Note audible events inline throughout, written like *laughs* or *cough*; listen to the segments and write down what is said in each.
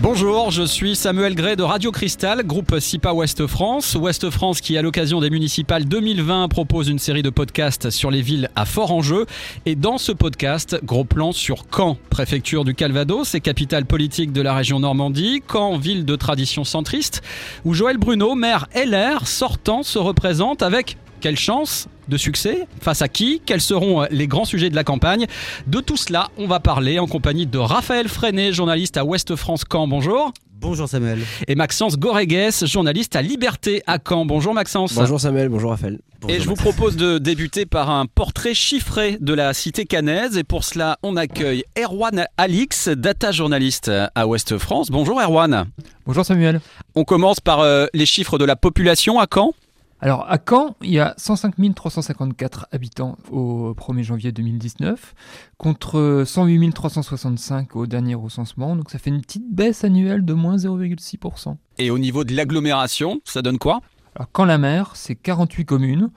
Bonjour, je suis Samuel Gray de Radio Cristal, groupe SIPA Ouest France. Ouest France qui, à l'occasion des municipales 2020, propose une série de podcasts sur les villes à fort enjeu. Et dans ce podcast, gros plan sur Caen, préfecture du Calvados et capitale politique de la région Normandie. Caen, ville de tradition centriste, où Joël Bruno, maire LR sortant, se représente avec quelle chance de succès Face à qui Quels seront les grands sujets de la campagne De tout cela, on va parler en compagnie de Raphaël Freinet, journaliste à Ouest France Caen. Bonjour. Bonjour Samuel. Et Maxence Goregues, journaliste à Liberté à Caen. Bonjour Maxence. Bonjour Samuel, bonjour Raphaël. et je vous propose de débuter par un portrait chiffré de la cité canaise. Et pour cela, on accueille Erwan Alix, data journaliste à Ouest France. Bonjour Erwan. Bonjour Samuel. On commence par euh, les chiffres de la population à Caen. Alors à Caen, il y a 105 354 habitants au 1er janvier 2019 contre 108 365 au dernier recensement. Donc ça fait une petite baisse annuelle de moins 0,6%. Et au niveau de l'agglomération, ça donne quoi? Alors Caen-la-Mer, c'est 48 communes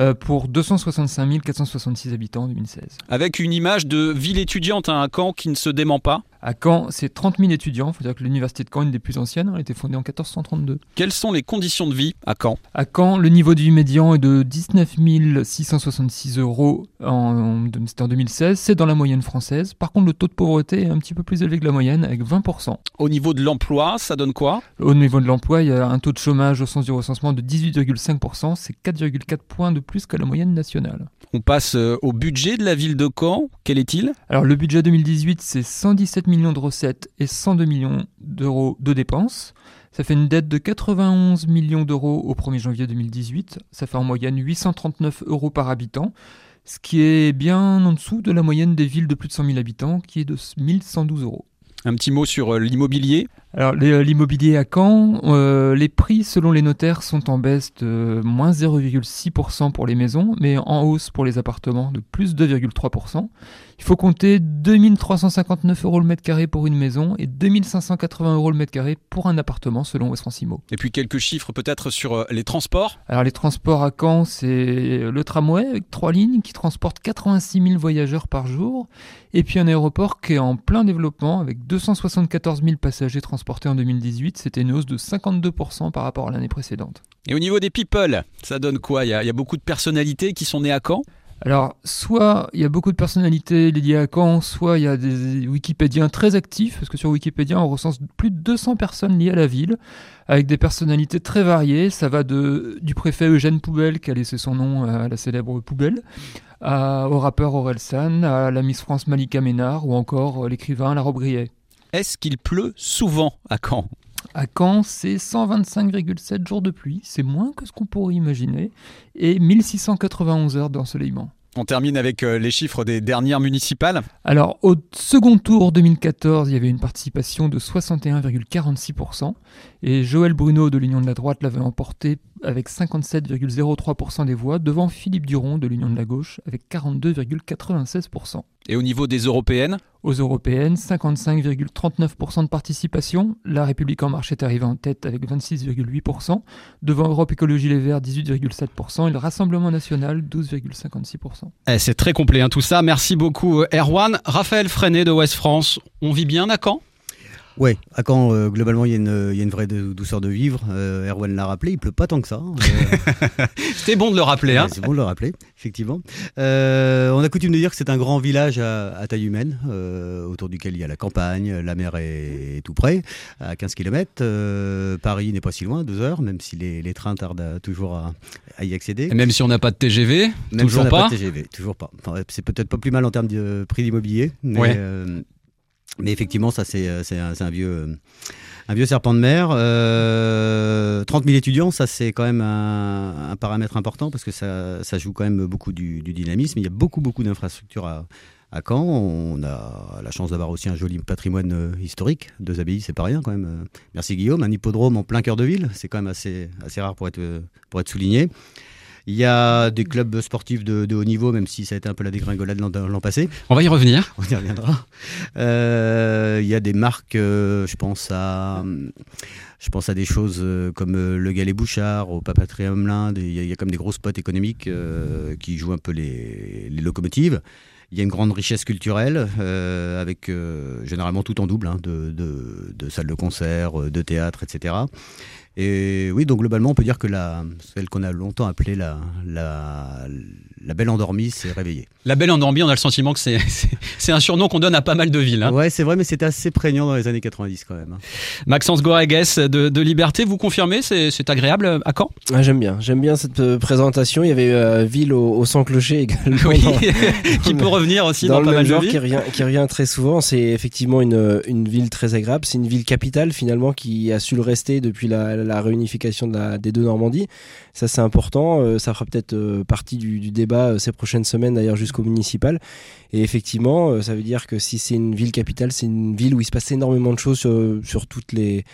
euh, pour 265 466 habitants en 2016. Avec une image de ville étudiante hein, à Caen qui ne se dément pas à Caen, c'est 30 000 étudiants. Il faut dire que l'université de Caen est une des plus anciennes. Elle a été fondée en 1432. Quelles sont les conditions de vie à Caen? À Caen, le niveau de vie médian est de 19 666 euros en, en 2016. C'est dans la moyenne française. Par contre, le taux de pauvreté est un petit peu plus élevé que la moyenne, avec 20%. Au niveau de l'emploi, ça donne quoi? Au niveau de l'emploi, il y a un taux de chômage au sens du recensement de 18,5%. C'est 4,4 points de plus que la moyenne nationale. On passe euh, au budget de la ville de Caen. Quel est-il? Alors, le budget 2018, c'est 117 millions de recettes et 102 millions d'euros de dépenses. Ça fait une dette de 91 millions d'euros au 1er janvier 2018. Ça fait en moyenne 839 euros par habitant, ce qui est bien en dessous de la moyenne des villes de plus de 100 000 habitants, qui est de 1112 euros. Un petit mot sur euh, l'immobilier alors euh, l'immobilier à Caen, euh, les prix selon les notaires sont en baisse de moins 0,6% pour les maisons, mais en hausse pour les appartements de plus 2,3%. Il faut compter 2359 euros le mètre carré pour une maison et 2580 euros le mètre carré pour un appartement selon West France Imo. Et puis quelques chiffres peut-être sur euh, les transports Alors les transports à Caen, c'est le tramway avec trois lignes qui transportent 86 000 voyageurs par jour. Et puis un aéroport qui est en plein développement avec 274 000 passagers transportés en 2018. C'était une hausse de 52% par rapport à l'année précédente. Et au niveau des people, ça donne quoi? Il y, a, il y a beaucoup de personnalités qui sont nées à Caen? Alors, soit il y a beaucoup de personnalités liées à Caen, soit il y a des Wikipédiens très actifs, parce que sur Wikipédia, on recense plus de 200 personnes liées à la ville, avec des personnalités très variées. Ça va de, du préfet Eugène Poubelle, qui a laissé son nom à la célèbre Poubelle, au rappeur Aurel San, à la Miss France Malika Ménard, ou encore l'écrivain La. Est-ce qu'il pleut souvent à Caen? À Caen, c'est 125,7 jours de pluie, c'est moins que ce qu'on pourrait imaginer, et 1691 heures d'ensoleillement. On termine avec euh, les chiffres des dernières municipales. Alors, au second tour 2014, il y avait une participation de 61,46%. Et Joël Bruno de l'Union de la droite l'avait emporté avec 57,03% des voix, devant Philippe Duron de l'Union de la gauche avec 42,96%. Et au niveau des européennes? Aux européennes, 55,39% de participation. La République en marche est arrivée en tête avec 26,8%. Devant Europe Écologie Les Verts, 18,7%. Et le Rassemblement National, 12,56%. Eh, c'est très complet hein, tout ça. Merci beaucoup euh, Erwan. Raphaël Freinet de Ouest France. On vit bien à Caen? Oui, à Caen, euh, globalement, il y, a une, vraie douceur de vivre. Euh, Erwan l'a rappelé, il pleut pas tant que ça. Euh, *laughs* C'était bon de le rappeler. Hein. C'est bon de le rappeler, effectivement. on a coutume de dire que c'est un grand village à, taille humaine, autour duquel il y a la campagne, la mer est, tout près, à 15 km. Paris n'est pas si loin, deux heures, même si les, trains tardent toujours à, y accéder. Et même si on n'a pas de TGV, même toujours si on pas. pas de TGV, toujours pas. c'est peut-être pas plus mal en termes de prix d'immobilier, mais. Mais effectivement, ça, c'est euh, un, un, vieux. Euh, un vieux serpent de mer. Euh, 30 000 étudiants, ça c'est quand même un, paramètre important parce que ça, joue quand même beaucoup du, dynamisme. Il y a beaucoup, beaucoup d'infrastructures à, Caen. On a la chance d'avoir aussi un joli patrimoine euh, historique. Deux abbayes, c'est pas rien quand même. Merci Guillaume. Un hippodrome en plein cœur de ville, c'est quand même assez, rare pour être souligné. Il y a des clubs sportifs de, haut niveau, même si ça a été un peu la dégringolade l'an passé. On va y revenir. *laughs* On y reviendra. Euh, il y a des marques, euh, je pense à. Je pense à des choses euh, comme le Galet Bouchard, au Papatrium Linde. Il y, a, comme des gros spots économiques qui jouent un peu les, les locomotives. Il y a une grande richesse culturelle, avec généralement tout en double, hein, de, de, de, salles de concert, de théâtre, etc. Et oui, donc globalement, on peut dire que la, celle qu'on a longtemps appelée la, la, la belle endormie s'est réveillée. La belle endormie, on a le sentiment que c'est *laughs* un surnom qu'on donne à pas mal de villes. Hein. Ouais, c'est vrai, mais c'était assez prégnant dans les années 90 quand même. Hein. Maxence Goragues de, de, Liberté, vous confirmez C'est agréable à Caen? Ah, J'aime bien, j'aime bien cette euh, présentation. Il y avait euh, Ville au, au clocher également. Oui, *laughs* qui peut revenir aussi dans, dans pas mal genre, qui revient, qui revient très souvent. C'est effectivement une, une ville très agréable. C'est une ville capitale finalement qui a su le rester depuis la, la réunification des deux Normandies. Ça c'est important. Euh, ça fera peut-être partie du, débat ces prochaines semaines d'ailleurs jusqu'au municipal. Et effectivement, euh, ça veut dire que si c'est une ville capitale, c'est une ville où il se passe énormément de choses sur, toutes, les,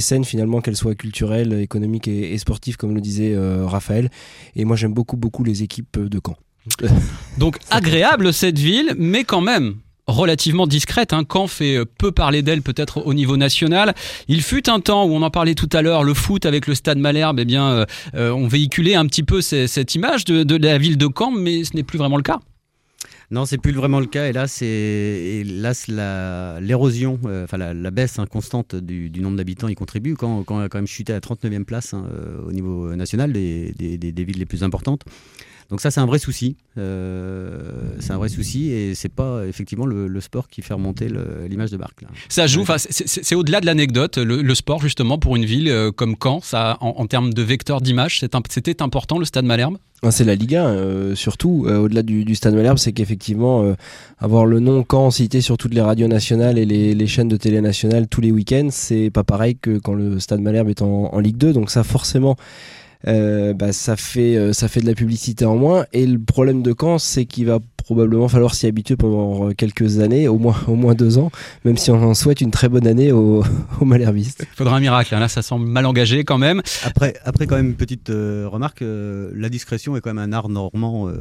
scènes finalement, qu'elles soient culturelles, économiques et, sportives, comme le disait euh, Raphaël. Et moi, j'aime beaucoup, beaucoup les équipes de Caen. Donc agréable cette ville, mais quand même relativement discrète. Hein. Caen fait euh, peu parler d'elle peut-être au niveau national. Il fut un temps où on en parlait tout à l'heure, le foot avec le Stade Malherbe, eh bien, on véhiculait un petit peu cette image de, la ville de Caen, mais ce n'est plus vraiment le cas. Non, c'est plus vraiment le cas. Et là, c'est l'érosion, euh, enfin la, baisse hein, constante du, nombre d'habitants y contribue. Quand, quand quand même chuté à 39e place hein, euh, au niveau national des, villes les plus importantes. Donc ça, c'est un vrai souci. Euh, c'est un vrai souci et c'est pas effectivement le, sport qui fait remonter l'image de Barque. Ça joue. c'est au-delà de l'anecdote. Le, sport, justement, pour une ville euh, comme Caen, ça, en, termes de vecteur d'image, c'était important le Stade Malherbe? Ah, c'est la Ligue 1, euh, surtout au-delà du, Stade Malherbe, c'est qu'effectivement avoir le nom Caen cité sur toutes les radios nationales et les, chaînes de télé nationales tous les week-ends, c'est pas pareil que quand le Stade Malherbe est en, en Ligue 2. Donc ça forcément bah, ça fait euh, ça fait de la publicité en moins. Et le problème de Caen, c'est qu'il va probablement falloir s'y habituer pendant quelques années, au moins, *laughs* au moins deux ans, même si on en souhaite une très bonne année aux, *laughs* aux Malherbistes. Il faudra un miracle, hein. là ça semble mal engagé quand même. Après, après quand même une petite euh, remarque, euh, la discrétion est quand même un art normand euh,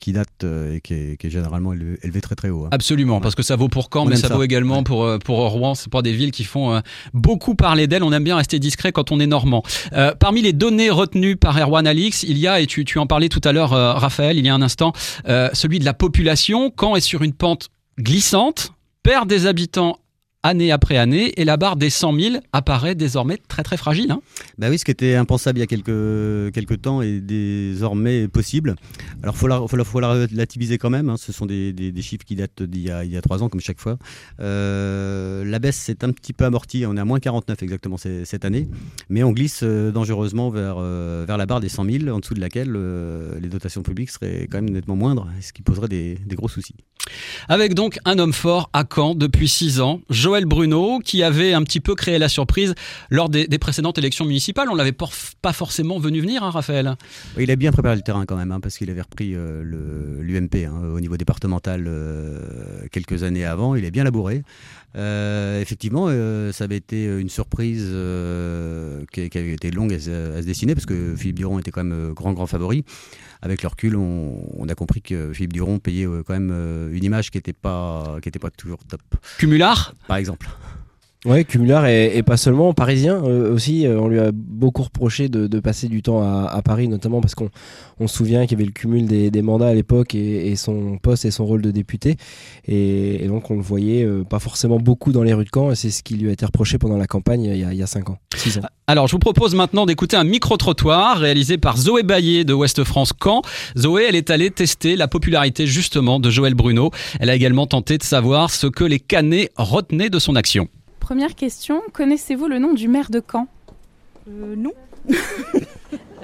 qui date et qui est, généralement élevé, très très haut. Hein. Absolument, parce que ça vaut pour Caen, mais ça, vaut également pour, pour Rouen, c'est pas des villes qui font beaucoup parler d'elles, on aime bien rester discret quand on est normand. parmi les données retenues par Erwan Alix, il y a, et tu, tu en parlais tout à l'heure Raphaël, il y a un instant, celui de la population, quand est sur une pente glissante, perd des habitants année après année, et la barre des 100 000 apparaît désormais très très fragile. Hein. bah oui, ce qui était impensable il y a quelques, quelques temps est désormais possible. Alors il faut la, faut, la, relativiser quand même, hein. ce sont des, des, chiffres qui datent d'il y, a, il y a trois ans comme chaque fois. Euh, la baisse s'est un petit peu amortie, on est à moins 49 exactement cette année, mais on glisse euh, dangereusement vers, euh, vers la barre des 100 000, en dessous de laquelle les dotations publiques seraient quand même nettement moindres, ce qui poserait des, des gros soucis. Avec donc un homme fort à Caen depuis six ans, Joël Bruno, qui avait un petit peu créé la surprise lors des, précédentes élections municipales. On l'avait pas forcément venu venir, hein, Raphaël. Il a bien préparé le terrain quand même, hein, parce qu'il avait repris euh, l'UMP hein, au niveau départemental euh, quelques années avant. Il est bien labouré. Euh, effectivement, ça avait été une surprise qui, avait été longue à, se dessiner, parce que Philippe Duron était quand même grand, grand favori avec le recul, on, a compris que Philippe Duron payait euh, quand même euh, une image qui n'était pas, qui pas toujours top. Cumular Par exemple. Ouais, Cumular et, pas seulement parisien euh, aussi. Euh, on lui a beaucoup reproché de, passer du temps à, Paris, notamment parce qu'on on se souvient qu'il y avait le cumul des, mandats à l'époque et, son poste et son rôle de député. Et, donc on le voyait euh, pas forcément beaucoup dans les rues de Caen. Et c'est ce qui lui a été reproché pendant la campagne il y a, il y a 5 ans, 6 ans. Alors je vous propose maintenant d'écouter un micro-trottoir réalisé par Zoé Baillet de Ouest France Caen. Zoé, elle est allée tester la popularité justement de Joël Bruno. Elle a également tenté de savoir ce que les Canets retenaient de son action. Première question, connaissez-vous le nom du maire de Caen? Euh, Non. *laughs*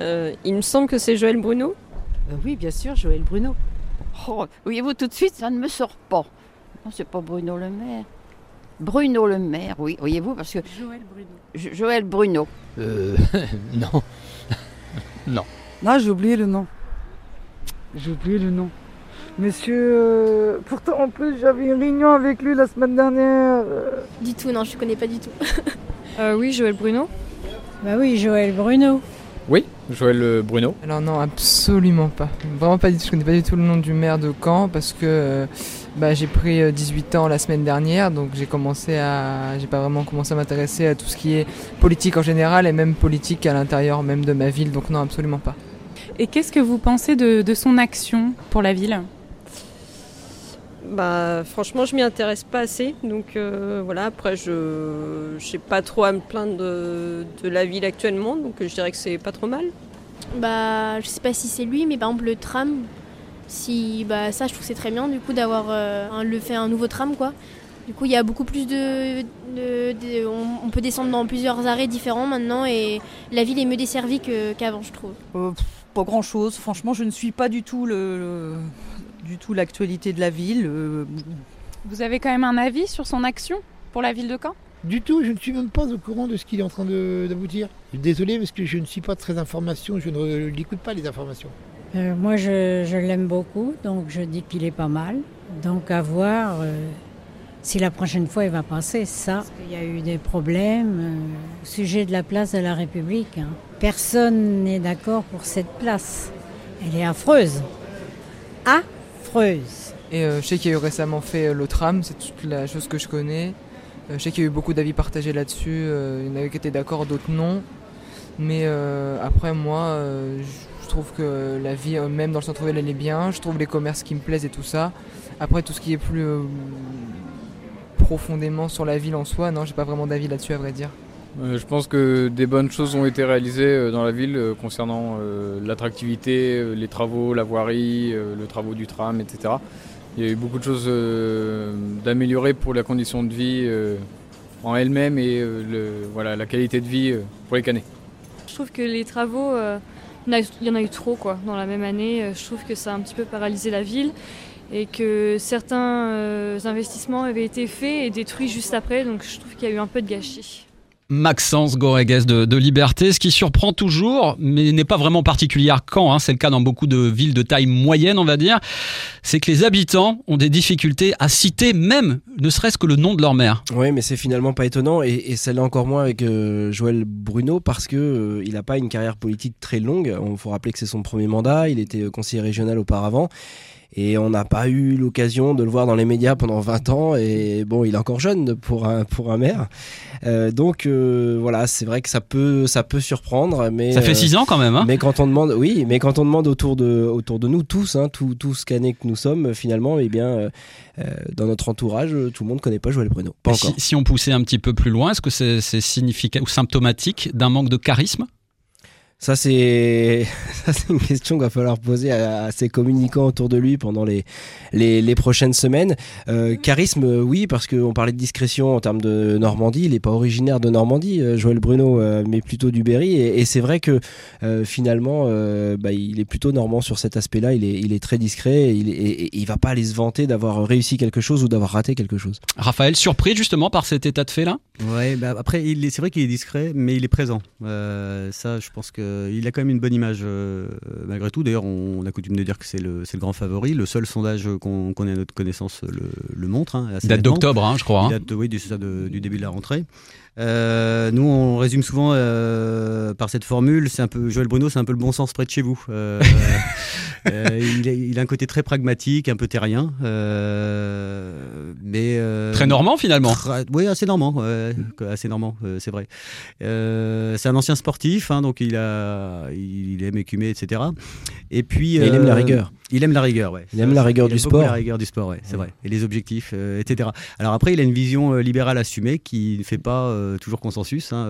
Euh, il me semble que c'est Joël Bruno. Euh, oui, bien sûr, Joël Bruno. Oh, voyez-vous, tout de suite, ça ne me sort pas. Non, c'est pas Bruno le maire. Bruno le maire, oui, voyez-vous, parce que... Joël Bruno. Joël Bruno. Euh, *laughs* non. *laughs* non. Non, j'ai oublié le nom. J'ai oublié le nom. Monsieur, euh, pourtant en plus j'avais une réunion avec lui la semaine dernière. Du tout, non, je ne connais pas du tout. *laughs* euh, oui, Joël Bruno. Bah oui, Joël Bruno. Oui, Joël euh, Bruno. Alors non, absolument pas. Vraiment pas du tout. Je connais pas du tout le nom du maire de Caen parce que bah, j'ai pris 18 ans la semaine dernière, donc j'ai commencé à, j'ai pas vraiment commencé à m'intéresser à tout ce qui est politique en général et même politique à l'intérieur même de ma ville. Donc non, absolument pas. Et qu'est-ce que vous pensez de son action pour la ville? Bah, franchement, je m'y intéresse pas assez. Donc euh, voilà, après, je n'ai pas trop à me plaindre de, de, la ville actuellement. Donc je dirais que c'est pas trop mal. Bah, je sais pas si c'est lui, mais par exemple, le tram, si, bah, ça, je trouve c'est très bien du coup d'avoir euh, le fait un nouveau tram, quoi. Du coup, il y a beaucoup plus de. on, peut descendre dans plusieurs arrêts différents maintenant et la ville est mieux desservie qu'avant, je trouve. Euh, pas grand chose. Franchement, je ne suis pas du tout le, du tout l'actualité de la ville. Euh, Vous avez quand même un avis sur son action pour la ville de Caen? Du tout, je ne suis même pas au courant de ce qu'il est en train d'aboutir. Désolé parce que je ne suis pas très information, je ne l'écoute pas les informations. Euh, moi, je, je l'aime beaucoup, donc je dis qu'il est pas mal. Donc à voir si la prochaine fois il va passer ça. Il y a eu des problèmes euh, au sujet de la place de la République. Hein. Personne n'est d'accord pour cette place. Elle est affreuse. Et euh, je sais qu'il y a eu récemment fait euh, le tram, c'est toute la chose que je connais. je sais qu'il y a eu beaucoup d'avis partagés là-dessus. il y en avait qui étaient d'accord, d'autres non. Mais après, moi, je trouve que la vie, même dans le centre-ville, elle est bien. Je trouve les commerces qui me plaisent et tout ça. Après, tout ce qui est plus profondément sur la ville en soi, non, j'ai pas vraiment d'avis là-dessus à vrai dire. Euh, je pense que des bonnes choses ont été réalisées euh, dans la ville euh, concernant l'attractivité, les travaux, la voirie, le travaux du tram, etc. Il y a eu beaucoup de choses d'améliorer pour la condition de vie en elle-même et la qualité de vie pour les canets. Je trouve que les travaux, il y en a eu trop quoi, dans la même année. Je trouve que ça a un petit peu paralysé la ville et que certains investissements avaient été faits et détruits juste après, donc je trouve qu'il y a eu un peu de gâchis. Maxence Goregues de, Liberté. Ce qui surprend toujours, mais n'est pas vraiment particulier à Caen, hein, c'est le cas dans beaucoup de villes de taille moyenne, on va dire, c'est que les habitants ont des difficultés à citer même, ne serait-ce que le nom de leur maire. Oui, mais c'est finalement pas étonnant, et, l'est encore moins avec euh, Joël Bruno, parce que euh, n'a pas une carrière politique très longue. Il faut rappeler que c'est son premier mandat, il était conseiller régional auparavant et on n'a pas eu l'occasion de le voir dans les médias pendant 20 ans. Et bon il est encore jeune pour un pour un maire. Euh, donc euh, voilà c'est vrai que ça peut ça peut surprendre mais ça fait 6 ans quand même hein. mais quand on demande oui mais quand on demande autour de autour de nous tous hein, tous tous canets que nous sommes finalement eh bien euh, dans notre entourage tout le monde connaît pas Joël Bruno. Pas si, si, on poussait un petit peu plus loin est-ce que c'est significatif ou symptomatique d'un manque de charisme? *laughs* ça, c'est une question qu'il va falloir poser à, ses communicants autour de lui pendant les, les, prochaines semaines. Euh, charisme, oui, parce qu'on parlait de discrétion en termes de Normandie. Il n'est pas originaire de Normandie, euh, Joël Bruno, euh, mais plutôt du Berry. Et, c'est vrai que finalement, bah, il est plutôt normand sur cet aspect-là. Il est, il est très discret et il, ne va pas aller se vanter d'avoir réussi quelque chose ou d'avoir raté quelque chose. Raphaël, surpris justement par cet état de fait-là? Ouais, bah après, c'est vrai qu'il est discret, mais il est présent. ça, je pense que euh, il a quand même une bonne image euh, malgré tout. D'ailleurs, on, a coutume de dire que c'est le, le, grand favori. Le seul sondage qu'on qu a à notre connaissance le, montre. Hein, date d'octobre, hein, je crois. Hein. Date, oui, du, du, début de la rentrée. Euh, nous, on résume souvent par cette formule. C'est un peu Joël Bruno, c'est un peu le bon sens près de chez vous. *laughs* il, il, a un côté très pragmatique, un peu terrien, mais très normand finalement. oui, assez normand, assez normand, c'est vrai. c'est un ancien sportif, hein, donc il a il aime écumer, etc. Et puis. il aime la euh, rigueur. Il aime la rigueur, ouais. Il aime la rigueur du sport. La rigueur du sport, ouais, c'est vrai. Et les objectifs, euh, etc. Alors après, il a une vision euh, libérale assumée qui ne fait pas toujours consensus. Hein,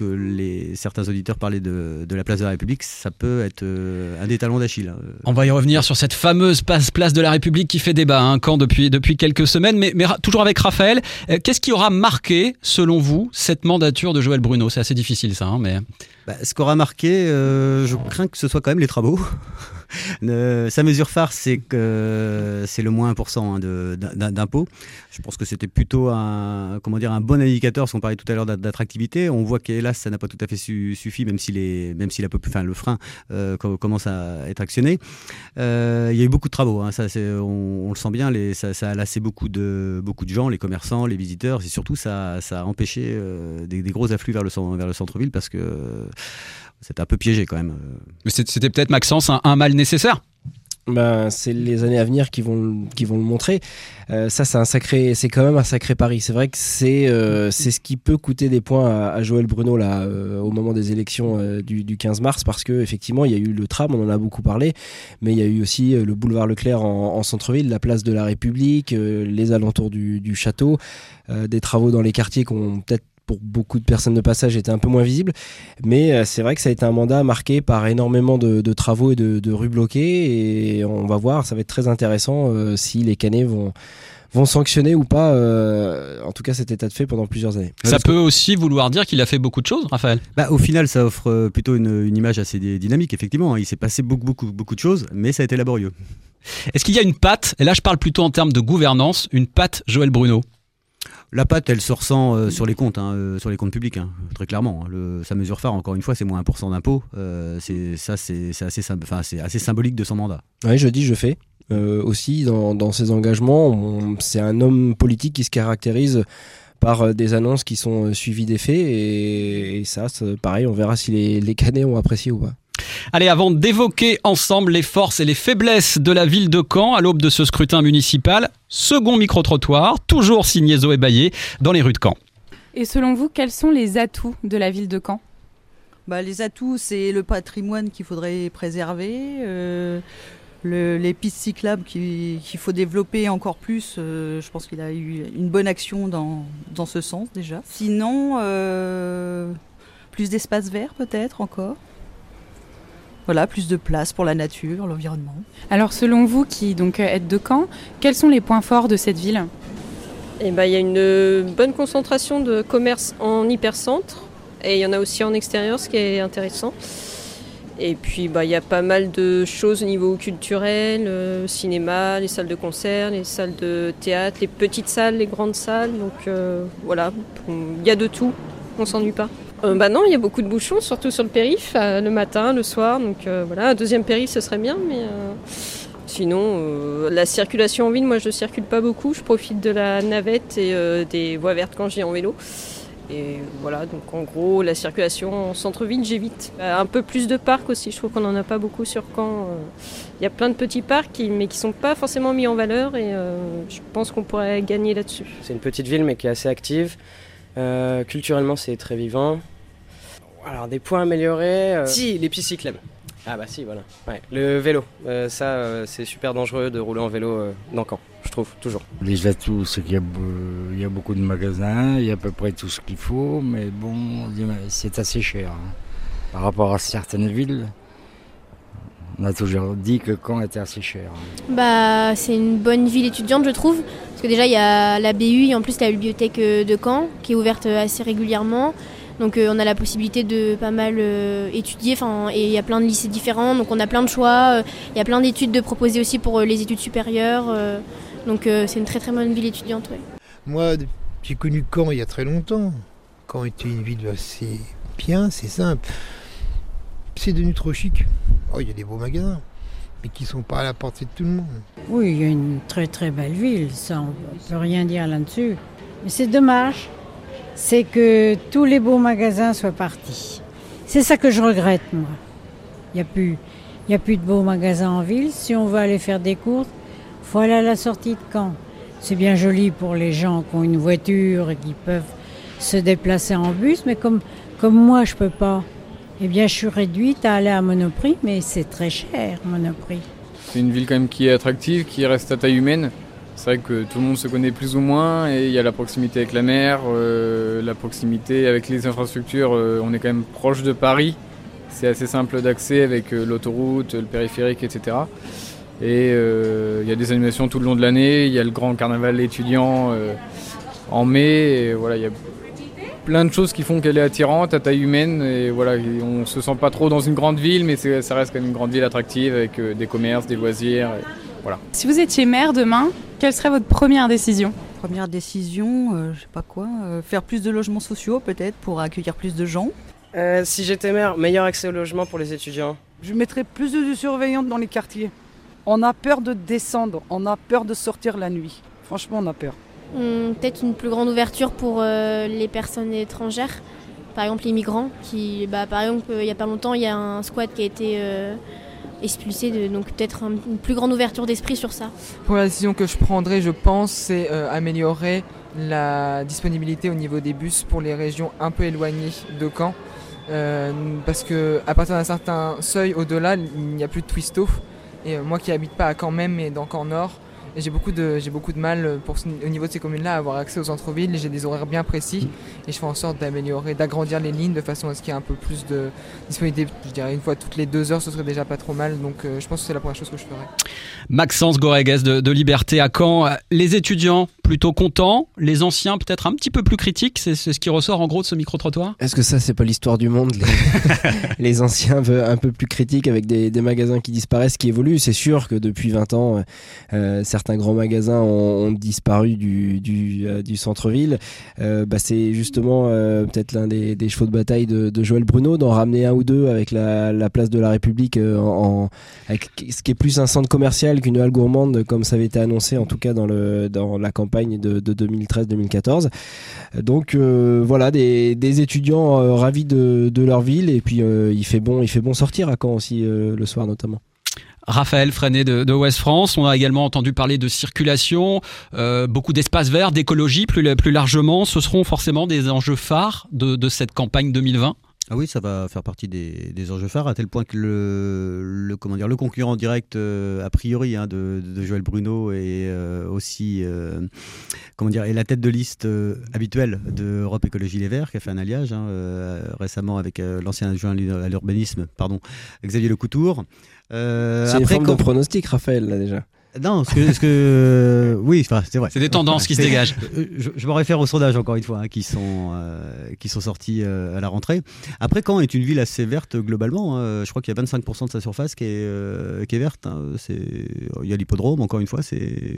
les, certains auditeurs parlaient de, la place de la République, ça peut être un des talons d'Achille. Hein. On va y revenir sur cette fameuse place, de la République qui fait débat, hein, quand depuis, depuis quelques semaines. Mais, mais toujours avec Raphaël, qu'est-ce qui aura marqué, selon vous, cette mandature de Joël Bruno? C'est assez difficile ça, mais. Bah, ce qu'aura marqué, euh, je crains que ce soit quand même les travaux. *laughs* sa mesure phare, c'est que c'est le moins 1% hein, d'impôts. Je pense que c'était plutôt un, comment dire, un bon indicateur, parce qu'on parlait tout à l'heure d'attractivité. On voit qu'hélas, ça n'a pas tout à fait suffi, même si, les, même si la, enfin, le frein euh, commence à être actionné. Euh, il y a eu beaucoup de travaux, hein, ça, on, le sent bien, ça, a lassé beaucoup de, beaucoup de gens, les commerçants, les visiteurs, et surtout ça, ça a empêché euh, des, gros afflux vers le, vers le centre-ville parce que c'était un peu piégé quand même. Mais c'était peut-être, Maxence, un, mal nécessaire? Ben, c'est les années à venir qui vont, qui vont le montrer. Euh, ça, c'est un sacré, c'est quand même un sacré pari. C'est vrai que c'est euh, c'est ce qui peut coûter des points à, Joël Bruno là euh, au moment des élections du, du, 15 mars, parce que effectivement, il y a eu le tram, on en a beaucoup parlé, mais il y a eu aussi le boulevard Leclerc en, en centre-ville, la place de la République, les alentours du, du château, des travaux dans les quartiers qui ont peut-être pour beaucoup de personnes de passage était un peu moins visible. Mais euh, c'est vrai que ça a été un mandat marqué par énormément de, travaux et de, rues bloquées. Et on va voir, ça va être très intéressant euh, si les Canets vont vont sanctionner ou pas, euh, en tout cas cet état de fait pendant plusieurs années. Ça peut aussi vouloir dire qu'il a fait beaucoup de choses, Raphaël bah, Au final, ça offre plutôt une, une image assez dynamique, effectivement. Il s'est passé beaucoup, beaucoup, beaucoup de choses, mais ça a été laborieux. Est-ce qu'il y a une patte, et là je parle plutôt en termes de gouvernance, une patte Joël Bruno? La pâte, elle se ressent euh, sur les comptes, hein, euh, sur les comptes publics, hein, très clairement. Le, sa mesure phare, encore une fois, c'est moins 1% d'impôt. Euh, c'est ça, c'est assez, symbolique de son mandat. Oui, je dis, je fais. aussi, dans, ses engagements, c'est un homme politique qui se caractérise par des annonces qui sont suivies des faits. Et, ça, pareil, on verra si les, les ont apprécié ou pas. Allez, avant d'évoquer ensemble les forces et les faiblesses de la ville de Caen à l'aube de ce scrutin municipal, second micro-trottoir, toujours signé Zoé Bayet, dans les rues de Caen. Et selon vous, quels sont les atouts de la ville de Caen? Bah, Les atouts, c'est le patrimoine qu'il faudrait préserver. Euh, les pistes cyclables qu'il faut développer encore plus, euh, je pense qu'il a eu une bonne action dans, dans ce sens déjà. Sinon, euh, plus d'espace vert peut-être encore. Voilà, plus de place pour la nature, l'environnement. Alors selon vous qui donc euh, êtes de Caen, quels sont les points forts de cette ville? Eh ben, Il y a une bonne concentration de commerce en hypercentre et il y en a aussi en extérieur, ce qui est intéressant. Et puis bah, il y a pas mal de choses au niveau culturel, euh, cinéma, les salles de concert, les salles de théâtre, les petites salles, les grandes salles. Donc euh, voilà, il y a de tout, on s'ennuie pas. Euh, bah non, il y a beaucoup de bouchons, surtout sur le périph, euh, le matin, le soir. Donc euh, voilà, un deuxième périph, ce serait bien, mais sinon, la circulation en ville, moi je ne circule pas beaucoup. Je profite de la navette et des voies vertes quand viens en vélo. Et voilà, donc en gros, la circulation en centre-ville, j'évite. un peu plus de parcs aussi, je trouve qu'on n'en a pas beaucoup sur Caen. Il y a plein de petits parcs, mais qui ne sont pas forcément mis en valeur et je pense qu'on pourrait gagner là-dessus. C'est une petite ville, mais qui est assez active. culturellement, c'est très vivant. Alors, des points améliorés. Euh, si, les pistes cyclables. Ah bah si, voilà. Le vélo, euh, ça euh, c'est super dangereux de rouler en vélo dans Caen, je trouve, toujours. Les atouts, c'est qu'il y, a beaucoup de magasins, il y a à peu près tout ce qu'il faut, mais bon, c'est assez cher. Hein. Par rapport à certaines villes, on a toujours dit que Caen était assez cher. Bah, c'est une bonne ville étudiante, je trouve. Parce que déjà, il y a la BU et en plus la bibliothèque de Caen qui est ouverte assez régulièrement. Donc euh, on a la possibilité de pas mal euh, étudier, et il y a plein de lycées différents, donc on a plein de choix, euh, il y a plein d'études de proposer aussi pour les études supérieures, donc c'est une très très bonne ville étudiante. Moi, j'ai connu Caen il y a très longtemps. Caen était une ville assez bien, c'est simple. C'est devenu trop chic. Oh, il y a des beaux magasins, mais qui sont pas à la portée de tout le monde. Oui, il y a une très très belle ville, ça on peut rien dire là-dessus. Mais c'est dommage c'est que tous les beaux magasins soient partis. C'est ça que je regrette, moi. Il n'y a, plus, a plus de beaux magasins en ville. Si on veut aller faire des courses, faut aller à la sortie de Caen. C'est bien joli pour les gens qui ont une voiture et qui peuvent se déplacer en bus, mais comme, comme moi, je peux pas, eh bien, je suis réduite à aller à Monoprix, mais c'est très cher, Monoprix. C'est une ville quand même qui est attractive, qui reste à taille humaine. C'est vrai que tout le monde se connaît plus ou moins et il y a la proximité avec la mer, euh, la proximité avec les infrastructures. Euh, on est quand même proche de Paris. C'est assez simple d'accès avec euh, l'autoroute, le périphérique, etc. Et il y a des animations tout le long de l'année. Il y a le grand carnaval étudiant en mai. Voilà, il y a plein de choses qui font qu'elle est attirante à taille humaine. Et voilà, on se sent pas trop dans une grande ville, mais ça reste quand même une grande ville attractive avec des commerces, des loisirs. Voilà. Si vous étiez maire demain, quelle serait votre première décision? Première décision, euh, je sais pas quoi, euh, faire plus de logements sociaux peut-être pour accueillir plus de gens. Euh, si j'étais maire, meilleur accès au logement pour les étudiants. Je mettrais plus de surveillants dans les quartiers. On a peur de descendre, on a peur de sortir la nuit. Franchement, on a peur. Hmm, peut-être une plus grande ouverture pour les personnes étrangères, par exemple les migrants. Qui, bah, par exemple, il n'y a pas longtemps, il y a un squat qui a été expulser, de, donc peut-être un- une plus grande ouverture d'esprit sur ça. Pour la décision que je prendrais, je pense, c'est euh, améliorer la disponibilité au niveau des bus pour les régions un peu éloignées de Caen. Euh, parce que à partir d'un certain seuil au-delà, il n'y a plus de twisto. Et euh, moi qui habite pas à Caen même, mais dans Caen Nord, j'ai beaucoup de j'ai beaucoup de mal pour ce- au niveau de ces communes-là à avoir accès aux centres-villes. J'ai des horaires bien précis et je fais en sorte d'améliorer, d'agrandir les lignes de façon à ce qu'il y ait un peu plus de disponibilité. Je dirais une fois toutes les deux heures, ce serait déjà pas trop mal. Donc euh, je pense que c'est la première chose que je ferais. Maxence Goregues de, de Liberté à Caen. Les étudiants plutôt contents, les anciens peut-être un petit peu plus critiques, c'est ce qui ressort en gros de ce micro-trottoir Est-ce que ça, c'est pas l'histoire du monde Les, *laughs* les anciens un peu, un peu plus critiques avec des, des magasins qui disparaissent, qui évoluent? C'est sûr que depuis 20 ans, euh, euh, certains grands magasins ont, ont disparu du, du, euh, du centre-ville. Euh, bah, c'est justement peut-être l'un des, des chevaux de bataille de, de Joël Bruno d'en ramener un ou deux avec la, la place de la République, en, en- avec ce qui est plus un centre commercial qu'une halle gourmande, comme ça avait été annoncé en tout cas dans, le, dans la campagne de, de 2013-2014. Donc euh, voilà, des, étudiants euh, ravis de, leur ville et puis euh, il fait bon, il fait bon sortir à Caen aussi le soir notamment. Raphaël Freinet de, de West France, on a également entendu parler de circulation, beaucoup d'espaces verts, d'écologie plus, largement. Ce seront forcément des enjeux phares de cette campagne 2020 Ah oui, ça va faire partie des, des enjeux phares, à tel point que le, le, comment dire, le concurrent direct, euh, a priori, hein, de, de Joël Bruno et euh, aussi euh, comment dire, est la tête de liste habituelle de Europe Écologie Les Verts, qui a fait un alliage hein, récemment avec l'ancien adjoint à l'urbanisme, pardon, Xavier Lecoutour. C'est une forme quand- de pronostic, Raphaël, là déjà. Non, ce que, ce que- oui, enfin, c'est vrai. C'est des tendances qui se dégagent. Euh, Je, je me réfère aux sondages encore une fois, hein, qui sont euh, qui sont sortis euh, à la rentrée. Après, Caen est une ville assez verte globalement. hein. Je crois qu'il y a 25% de sa surface qui est euh, qui est verte. hein. C'est il y a l'hippodrome encore une fois. C'est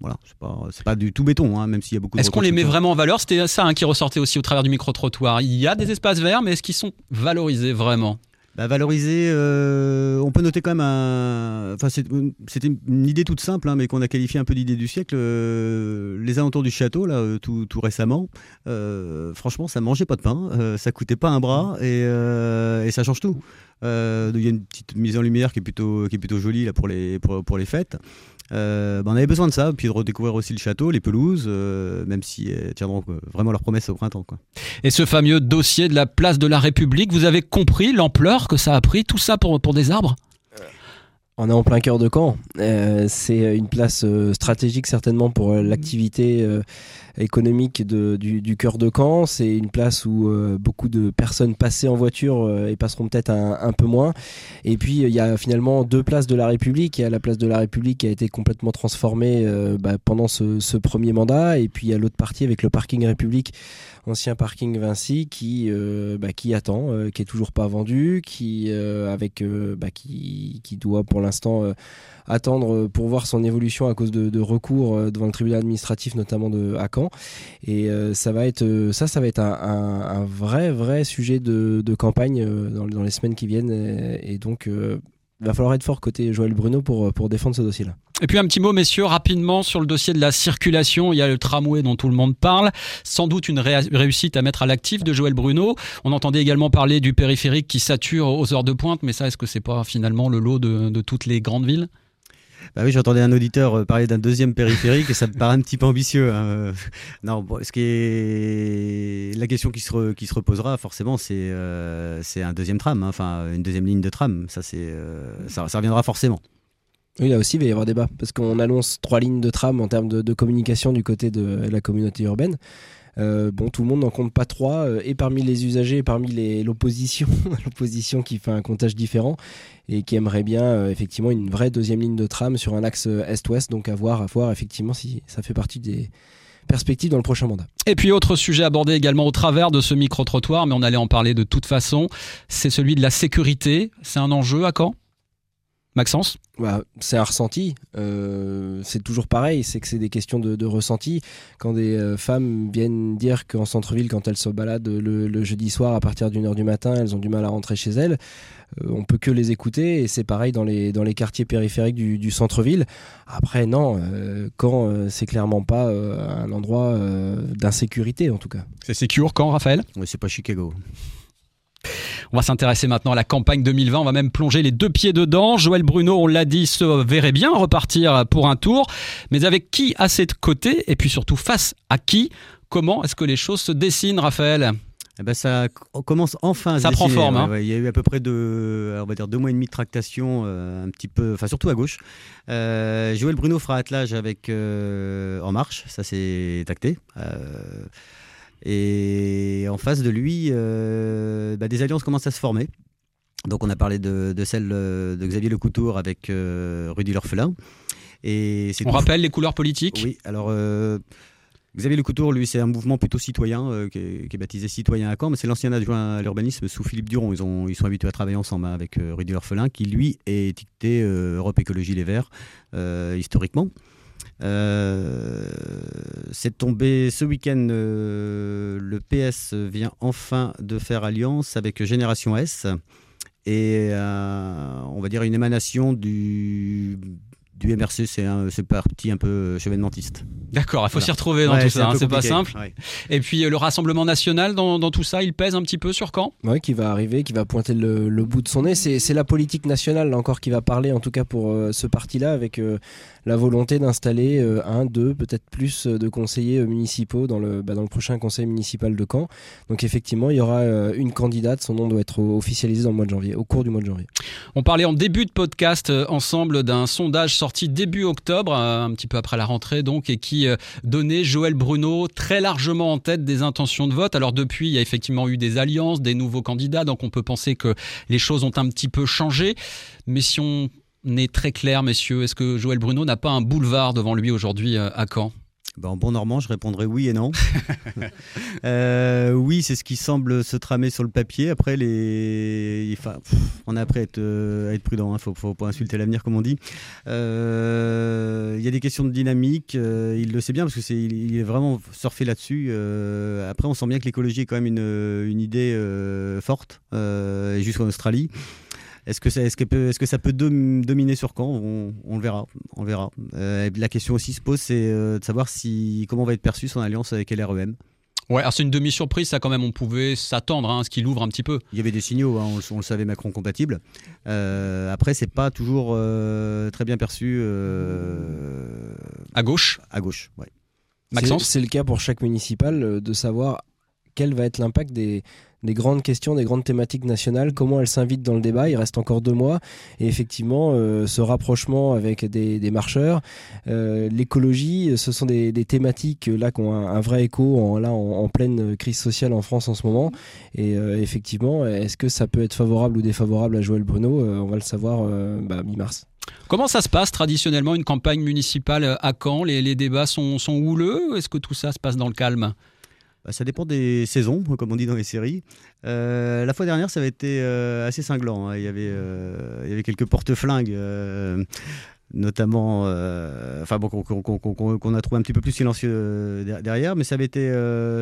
voilà, c'est pas c'est pas du tout béton, hein, même s'il y a beaucoup. de Est-ce qu'on les met vraiment en valeur? C'était ça qui ressortait aussi au travers du micro-trottoir. Il y a des espaces verts, mais est-ce qu'ils sont valorisés vraiment? Bah, valoriser, euh, on peut noter quand même un. Enfin, c'était une idée toute simple, hein, mais qu'on a qualifiée un peu d'idée du siècle. euh, les alentours du château, euh, tout, tout récemment, franchement, ça mangeait pas de pain, ça coûtait pas un bras et, ça change tout. Il y a une petite mise en lumière qui est plutôt, jolie là, pour les fêtes. Euh, bah, on avait besoin de ça, puis de redécouvrir aussi le château, les pelouses, euh, même si elles tiendront euh, vraiment leur promesse au printemps. Quoi. Et ce fameux dossier de la place de la République, vous avez compris l'ampleur que ça a pris, tout ça pour, pour des arbres? On est en plein cœur de Caen. Euh, c'est une place euh, stratégique certainement pour l'activité euh, économique de- du, cœur de Caen. C'est une place où euh, beaucoup de personnes passaient en voiture euh, et passeront peut-être un, peu moins. Et puis il y a finalement deux places de la République. Il y a la place de la République qui a été complètement transformée euh, bah, pendant ce, premier mandat. Et puis il y a l'autre partie avec le parking République ancien parking Vinci qui bah, qui attend, qui est toujours pas vendu, qui avec bah, qui, qui doit pour l'instant attendre pour voir son évolution à cause de, recours devant le tribunal administratif notamment de à Caen et euh, ça va être euh, ça ça va être un, vrai vrai sujet de, campagne euh, dans, les semaines qui viennent et, donc il va falloir être fort côté Joël Bruno pour, pour défendre ce dossier là. Et puis un petit mot, messieurs, rapidement sur le dossier de la circulation. Il y a le tramway dont tout le monde parle. Sans doute une ré- réussite à mettre à l'actif de Joël Bruno. On entendait également parler du périphérique qui sature aux heures de pointe, mais ça, est-ce que c'est pas finalement le lot de toutes les grandes villes? Bah oui, j'entendais un auditeur euh, parler d'un deuxième périphérique et ça me paraît un petit peu ambitieux. hein. Euh, Non, ce qui est la question qui se, re- reposera forcément, c'est euh, c'est un deuxième tram, hein. enfin une deuxième ligne de tram. Ça, reviendra forcément. Oui, là aussi, il va y avoir débat, parce qu'on annonce trois lignes de tram en termes de communication du côté de la communauté urbaine. Euh, bon, tout le monde n'en compte pas trois, euh, et parmi les usagers, et parmi *laughs* l'opposition, *laughs* l'opposition qui fait un comptage différent, et qui aimerait bien euh, effectivement une vraie deuxième ligne de tram sur un axe est-ouest, donc à voir, à voir effectivement si ça fait partie des perspectives dans le prochain mandat. Et puis autre sujet abordé également au travers de ce micro-trottoir, mais on allait en parler de toute façon, c'est celui de la sécurité. C'est un enjeu à Caen? Maxence Bah, c'est un ressenti. Euh, c'est toujours pareil. C'est que c'est des questions de, de ressenti. Quand des euh, femmes viennent dire qu'en centre-ville, quand elles se baladent le, le jeudi soir à partir d'une heure du matin, elles ont du mal à rentrer chez elles. euh, on peut que les écouter. Et c'est pareil dans les, dans les quartiers périphériques du, du centre-ville. Après, non. euh, quand euh, c'est clairement pas euh, un endroit euh, d'insécurité, en tout cas. C'est sécure quand, Raphaël? Oui, c'est pas Chicago. On va s'intéresser maintenant à la campagne 2020. On va même plonger les deux pieds dedans. Joël Bruno, on l'a dit, se verrait bien repartir pour un tour. Mais avec qui à cette côté Et puis surtout face à qui? Comment est-ce que les choses se dessinent, Raphaël? Eh ben ça commence enfin à Ça prend forme, ouais, hein. ouais. Il y a eu à peu près deux, on va dire deux mois et demi de tractation, euh, un petit peu, enfin surtout à gauche. Euh, Joël Bruno fera attelage avec euh, En Marche, ça c'est tacté. Et en face de lui, euh, bah, des alliances commencent à se former. Donc on a parlé de, de celle euh, de Xavier Lecoutour avec euh, Rudy L'Orphelin. Et On tout- rappelle les couleurs politiques? Oui, alors euh, Xavier Lecoutour, lui, c'est un mouvement plutôt citoyen qui, est, qui est baptisé Citoyen à Caen, mais c'est l'ancien adjoint à l'urbanisme sous Philippe Duron. Ils, ont, ils sont habitués à travailler ensemble hein, avec Rudy L'Orphelin, qui lui est étiqueté Europe Écologie Les Verts historiquement. Euh, c'est tombé ce week-end. euh, le PS vient enfin de faire alliance avec Génération S et euh, on va dire une émanation du, du MRC. C'est un c'est parti un peu chevènementiste. D'accord, il faut Voilà. s'y retrouver dans Ouais, tout ça, hein, c'est pas simple. ouais. Et puis euh, le Rassemblement national dans, dans tout ça, il pèse un petit peu sur Caen Ouais, qui va arriver, qui va pointer le, le bout de son nez. C'est c'est la politique nationale là encore qui va parler, en tout cas pour euh, ce parti-là, avec euh, la volonté d'installer euh, un, deux, peut-être plus euh, de conseillers euh, municipaux dans le, bah, dans le prochain conseil municipal de Caen. Donc effectivement, il y aura euh, une candidate, son nom doit être officialisé dans le mois de janvier, au cours du mois de janvier. On parlait en début de podcast euh, ensemble d'un sondage sorti début octobre, euh, un petit peu après la rentrée donc, et qui euh, donnait Joël Bruno très largement en tête des intentions de vote. Alors depuis, il y a effectivement eu des alliances, des nouveaux candidats, donc on peut penser que les choses ont un petit peu changé. Mais si on est très clair, messieurs, est-ce que Joël Bruno n'a pas un boulevard devant lui aujourd'hui euh, à Caen? Ben, en bon normand, je répondrais oui et non. *laughs* Euh, oui, c'est ce qui semble se tramer sur le papier. Après, les... enfin, pff, on a après à être, euh, à être prudent. Il ne faut, faut pas insulter l'avenir, comme on dit. Euh, Il y a des questions de dynamique. il le sait bien parce que c'est, il, il est vraiment surfé là-dessus. Après, on sent bien que l'écologie est quand même une, une idée forte, jusqu'en Australie. Est-ce que, ça, est-ce, que peut- est-ce que ça peut dom- dominer sur Caen? On, on le verra. On le verra. Euh, la question aussi se pose, c'est euh, de savoir si, comment va être perçue son alliance avec LREM. Ouais, alors c'est une demi-surprise, ça quand même, on pouvait s'attendre hein, à ce qu'il ouvre un petit peu. Il y avait des signaux, hein, on, le- on le savait, Macron compatible. Euh, après, c'est pas toujours euh, très bien perçu. euh, À gauche? À gauche, ouais. C'est- C'est le cas pour chaque municipal de savoir quel va être l'impact des, des grandes questions, des grandes thématiques nationales, comment elles s'invitent dans le débat. Il reste encore deux mois. Et effectivement, euh, ce rapprochement avec des, marcheurs, euh, l'écologie, ce sont des, thématiques euh, là qui ont un, vrai écho en, là, en, pleine crise sociale en France en ce moment. Et euh, effectivement, est-ce que ça peut être favorable ou défavorable à Joël Bruno? Euh, On va le savoir euh, bah, mi-mars. Comment ça se passe traditionnellement une campagne municipale à Caen? Les, débats sont houleux? Est-ce que tout ça se passe dans le calme? Bah, ça dépend des saisons, *laughs* comme on dit dans les séries. Euh, la fois dernière, ça avait été euh, assez cinglant. hein. Il, y avait, euh, il y avait quelques porte-flingues, notamment, enfin bon, qu'on a trouvé un petit peu plus silencieux der- derrière, mais ça avait été,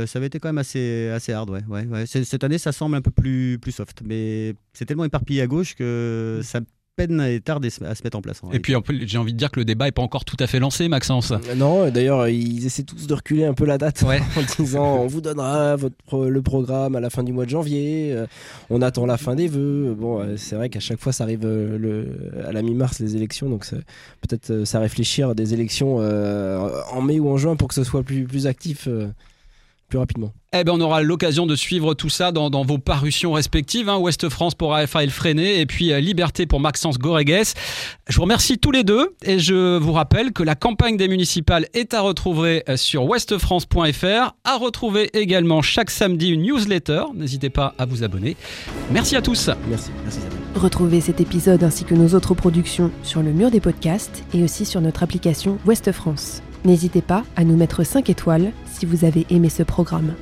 ça avait été quand même assez, assez hard. Ouais, ouais, ouais. Cette année, ça semble un peu plus, plus soft, mais c'est tellement éparpillé à gauche que ça peine et tarde à se mettre en place. en Et puis j'ai envie de dire que le débat n'est pas encore tout à fait lancé, Maxence. Non, et d'ailleurs, ils essaient tous de reculer un peu la date *laughs* en disant on vous donnera votre pro- le programme à la fin du mois de janvier, euh, on attend la fin des vœux. Bon, euh, c'est vrai qu'à chaque fois, ça arrive euh, le, à la mi-mars, les élections, donc peut-être euh, ça réfléchir à des élections euh, en mai ou en juin pour que ce soit plus, plus actif euh, plus rapidement. Eh ben, on aura l'occasion de suivre tout ça dans, dans vos parutions respectives. Hein. Ouest France pour Raphaël Freinet et puis euh, Liberté pour Maxence Goregues. Je vous remercie tous les deux et je vous rappelle que la campagne des municipales est à retrouver euh, sur ouestfrance.fr, à retrouver également chaque samedi une newsletter. N'hésitez pas à vous abonner. Merci à tous. Merci. Merci. Retrouvez cet épisode ainsi que nos autres productions sur le mur des podcasts et aussi sur notre application Ouest France. N'hésitez pas à nous mettre 5 étoiles si vous avez aimé ce programme.